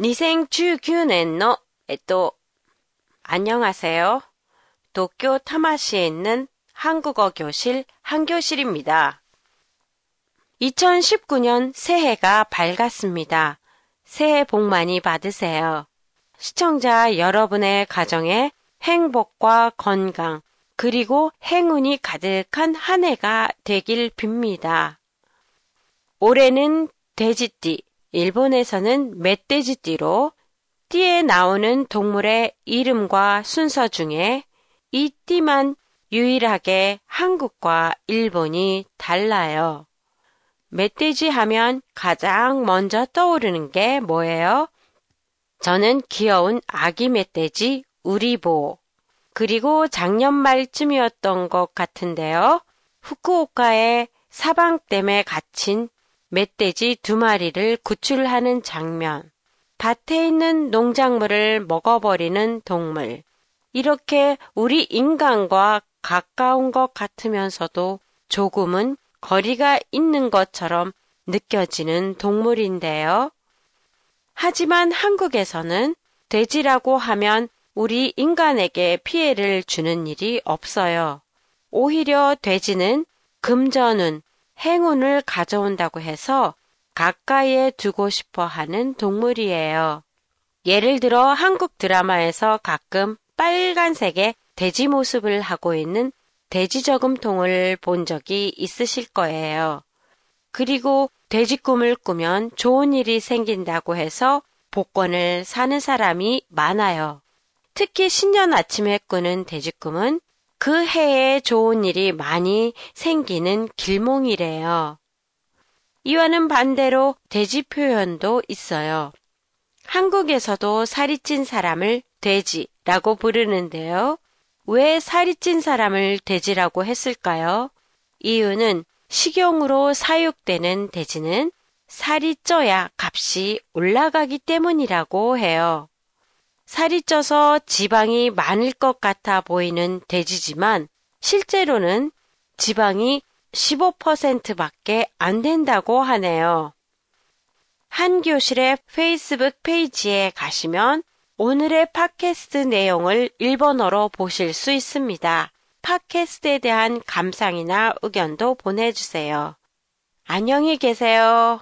2019년の 에또 안녕하세요. 도쿄 타마시에 있는 한국어 교실 한교실입니다. 2019년 새해가 밝았습니다. 새해 복 많이 받으세요. 시청자 여러분의 가정에 행복과 건강 그리고 행운이 가득한 한 해가 되길 빕니다. 올해는 돼지띠 일본에서는 멧돼지띠로 띠에 나오는 동물의 이름과 순서 중에 이 띠만 유일하게 한국과 일본이 달라요. 멧돼지 하면 가장 먼저 떠오르는 게 뭐예요? 저는 귀여운 아기 멧돼지 우리보. 그리고 작년 말쯤이었던 것 같은데요. 후쿠오카의 사방댐에 갇힌 멧돼지 두 마리를 구출하는 장면. 밭에 있는 농작물을 먹어버리는 동물. 이렇게 우리 인간과 가까운 것 같으면서도 조금은 거리가 있는 것처럼 느껴지는 동물인데요. 하지만 한국에서는 돼지라고 하면 우리 인간에게 피해를 주는 일이 없어요. 오히려 돼지는 금전운, 행운을 가져온다고 해서 가까이에 두고 싶어 하는 동물이에요. 예를 들어 한국 드라마에서 가끔 빨간색의 돼지 모습을 하고 있는 돼지 저금통을 본 적이 있으실 거예요. 그리고 돼지 꿈을 꾸면 좋은 일이 생긴다고 해서 복권을 사는 사람이 많아요. 특히 신년 아침에 꾸는 돼지 꿈은 그 해에 좋은 일이 많이 생기는 길몽이래요. 이와는 반대로 돼지 표현도 있어요. 한국에서도 살이 찐 사람을 돼지라고 부르는데요. 왜 살이 찐 사람을 돼지라고 했을까요? 이유는 식용으로 사육되는 돼지는 살이 쪄야 값이 올라가기 때문이라고 해요. 살이 쪄서 지방이 많을 것 같아 보이는 돼지지만 실제로는 지방이 15%밖에 안 된다고 하네요. 한 교실의 페이스북 페이지에 가시면 오늘의 팟캐스트 내용을 일본어로 보실 수 있습니다. 팟캐스트에 대한 감상이나 의견도 보내주세요. 안녕히 계세요.